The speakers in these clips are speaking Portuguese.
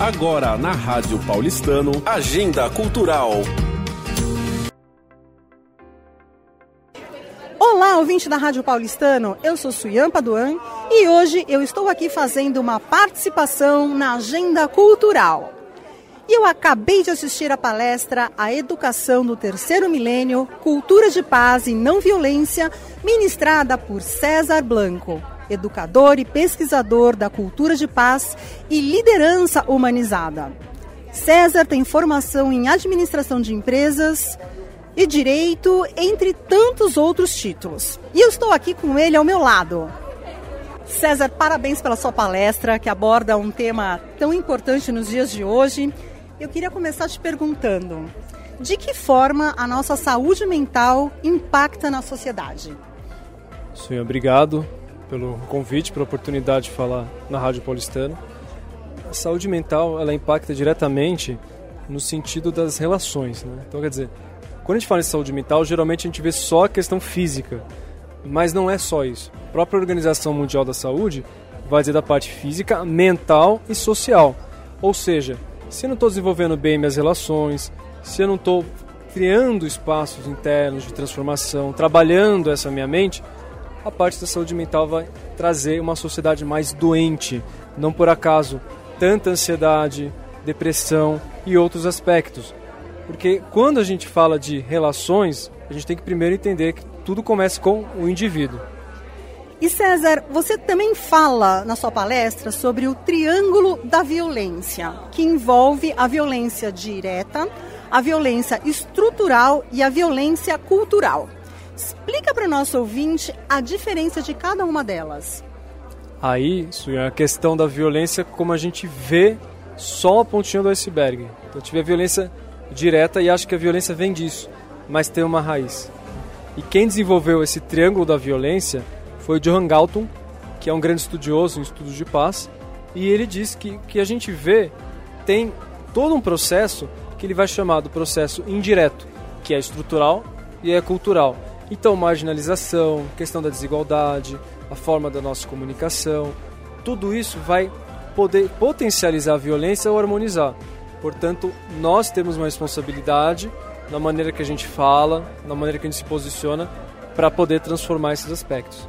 Agora na Rádio Paulistano, Agenda Cultural. Olá, ouvinte da Rádio Paulistano, eu sou Suyan Paduan e hoje eu estou aqui fazendo uma participação na Agenda Cultural. E eu acabei de assistir a palestra A Educação no Terceiro Milênio, Cultura de Paz e Não Violência, ministrada por César Blanco, educador e pesquisador da cultura de paz e liderança humanizada. César tem formação em administração de empresas e direito, entre tantos outros títulos. E eu estou aqui com ele ao meu lado. César, parabéns pela sua palestra, que aborda um tema tão importante nos dias de hoje eu queria começar te perguntando: de que forma a nossa saúde mental impacta na sociedade? Sim, obrigado pelo convite, pela oportunidade de falar na Rádio Paulistana. A saúde mental ela impacta diretamente no sentido das relações. Né? Então, quer dizer, quando a gente fala em saúde mental, geralmente a gente vê só a questão física, mas não é só isso. A própria Organização Mundial da Saúde vai dizer da parte física, mental e social. Ou seja, se eu não estou desenvolvendo bem minhas relações, se eu não estou criando espaços internos de transformação, trabalhando essa minha mente, a parte da saúde mental vai trazer uma sociedade mais doente. Não por acaso, tanta ansiedade, depressão e outros aspectos. Porque quando a gente fala de relações, a gente tem que primeiro entender que tudo começa com o indivíduo. E César, você também fala na sua palestra sobre o triângulo da violência, que envolve a violência direta, a violência estrutural e a violência cultural. Explica para o nosso ouvinte a diferença de cada uma delas. Aí, Suyan, a questão da violência como a gente vê só a pontinha do iceberg. Então, tive a violência direta e acho que a violência vem disso, mas tem uma raiz. E quem desenvolveu esse triângulo da violência foi o Johan Galton, que é um grande estudioso em estudos de paz, e ele diz que que a gente vê tem todo um processo que ele vai chamar do processo indireto, que é estrutural e é cultural. Então, marginalização, questão da desigualdade, a forma da nossa comunicação, tudo isso vai poder potencializar a violência ou harmonizar. Portanto, nós temos uma responsabilidade na maneira que a gente fala, na maneira que a gente se posiciona, para poder transformar esses aspectos.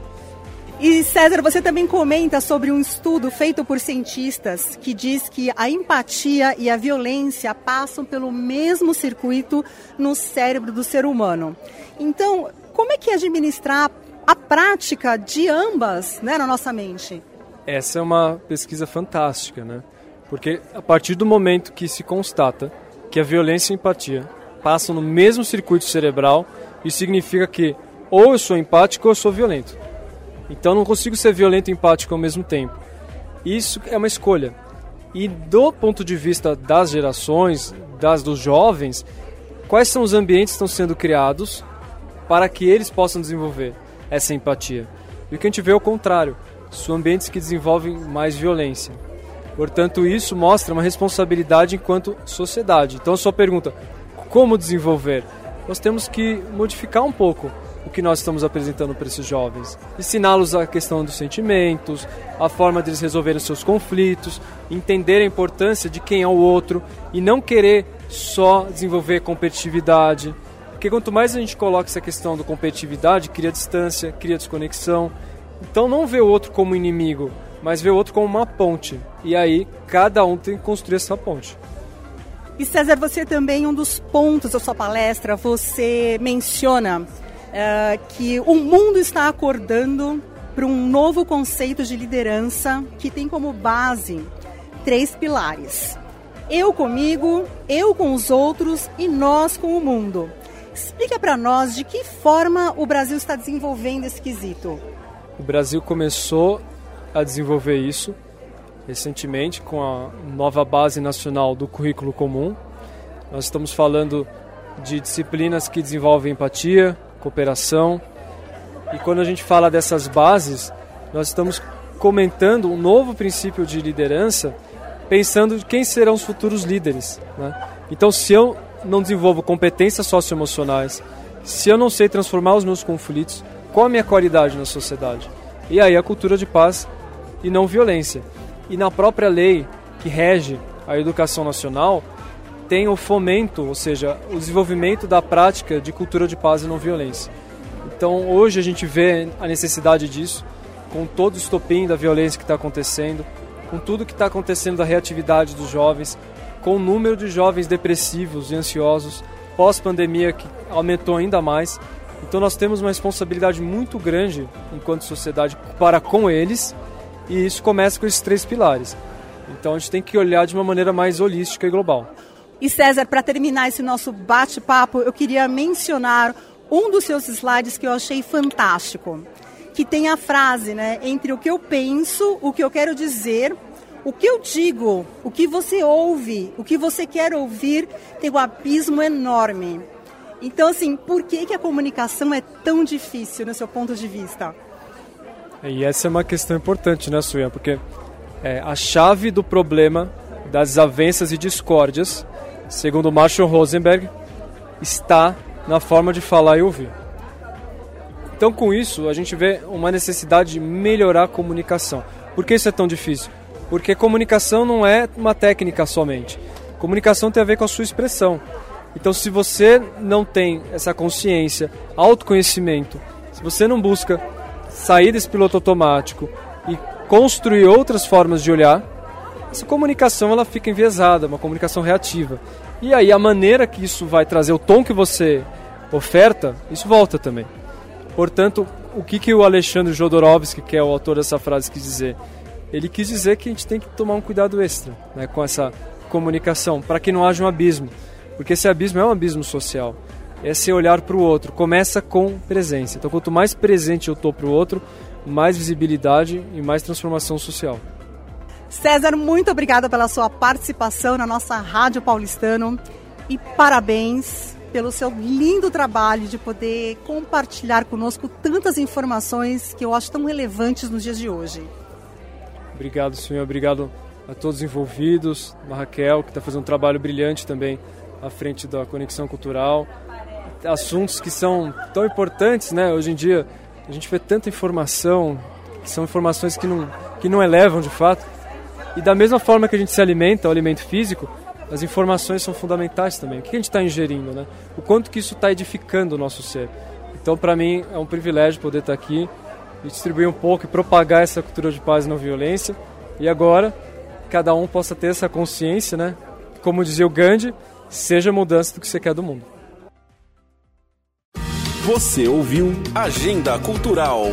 E César, você também comenta sobre um estudo feito por cientistas que diz que a empatia e a violência passam pelo mesmo circuito no cérebro do ser humano. Então, como é que é administrar a prática de ambas né, na nossa mente? Essa é uma pesquisa fantástica, né? Porque a partir do momento que se constata que a violência e a empatia passam no mesmo circuito cerebral, isso significa que ou eu sou empático ou eu sou violento. Então não consigo ser violento e empático ao mesmo tempo. Isso é uma escolha. E do ponto de vista das gerações, das dos jovens, quais são os ambientes que estão sendo criados para que eles possam desenvolver essa empatia? E o que a gente vê é o contrário. São ambientes que desenvolvem mais violência. Portanto, isso mostra uma responsabilidade enquanto sociedade. Então, a sua pergunta, como desenvolver? Nós temos que modificar um pouco o que nós estamos apresentando para esses jovens. Ensiná-los a questão dos sentimentos, a forma deles resolverem seus conflitos, entender a importância de quem é o outro e não querer só desenvolver competitividade. Porque quanto mais a gente coloca essa questão da competitividade, cria distância, cria desconexão. Então não vê o outro como inimigo, mas vê o outro como uma ponte. E aí cada um tem que construir essa ponte. E César, você também, um dos pontos da sua palestra, você menciona é, que o mundo está acordando para um novo conceito de liderança que tem como base três pilares: eu comigo, eu com os outros e nós com o mundo. Explica para nós de que forma o Brasil está desenvolvendo esse quesito. O Brasil começou a desenvolver isso recentemente com a nova base nacional do currículo comum. Nós estamos falando de disciplinas que desenvolvem empatia, cooperação. E quando a gente fala dessas bases, nós estamos comentando um novo princípio de liderança, pensando quem serão os futuros líderes. Né? Então, se eu não desenvolvo competências socioemocionais, se eu não sei transformar os meus conflitos, qual a minha qualidade na sociedade? E aí a cultura de paz e não violência. E na própria lei que rege a educação nacional, tem o fomento, ou seja, o desenvolvimento da prática de cultura de paz e não violência. Então hoje a gente vê a necessidade disso, com todo o estopim da violência que está acontecendo, com tudo que está acontecendo da reatividade dos jovens, com o número de jovens depressivos e ansiosos pós-pandemia que aumentou ainda mais. Então nós temos uma responsabilidade muito grande enquanto sociedade para com eles e isso começa com esses três pilares. Então a gente tem que olhar de uma maneira mais holística e global. E César, para terminar esse nosso bate-papo, eu queria mencionar um dos seus slides que eu achei fantástico, que tem a frase, né, entre o que eu penso, o que eu quero dizer o que eu digo, o que você ouve, o que você quer ouvir, tem um abismo enorme. Então, assim, por que, que a comunicação é tão difícil no seu ponto de vista? E essa é uma questão importante, né, Suya? Porque é, a chave do problema das desavenças e discórdias, segundo Marshall Rosenberg, está na forma de falar e ouvir. Então, com isso, a gente vê uma necessidade de melhorar a comunicação. Por que isso é tão difícil? Porque comunicação não é uma técnica somente. Comunicação tem a ver com a sua expressão. Então, se você não tem essa consciência, autoconhecimento, se você não busca sair desse piloto automático e construir outras formas de olhar, essa comunicação ela fica enviesada, uma comunicação reativa. E aí a maneira que isso vai trazer, o tom que você oferta, isso volta também. Portanto, o que, que o Alexandre Jodorowsky, que é o autor dessa frase, quis dizer? Ele quis dizer que a gente tem que tomar um cuidado extra né, com essa comunicação, para que não haja um abismo. Porque esse abismo é um abismo social. Esse olhar para o outro começa com presença. Então, quanto mais presente eu estou para o outro, mais visibilidade e mais transformação social. César, muito obrigada pela sua participação na nossa Rádio Paulistano e parabéns pelo seu lindo trabalho de poder compartilhar conosco tantas informações que eu acho tão relevantes nos dias de hoje. Obrigado, senhor. Obrigado a todos os envolvidos, a Raquel, que está fazendo um trabalho brilhante também à frente da Conexão Cultural. Assuntos que são tão importantes, né? Hoje em dia a gente vê tanta informação, que são informações que não, que não elevam de fato. E da mesma forma que a gente se alimenta, o alimento físico, as informações são fundamentais também. O que a gente está ingerindo, né? O quanto que isso está edificando o nosso ser. Então, para mim, é um privilégio poder estar tá aqui e distribuir um pouco e propagar essa cultura de paz e não violência. E agora, cada um possa ter essa consciência, né? Como dizia o Gandhi, seja a mudança do que você quer do mundo. Você ouviu Agenda Cultural.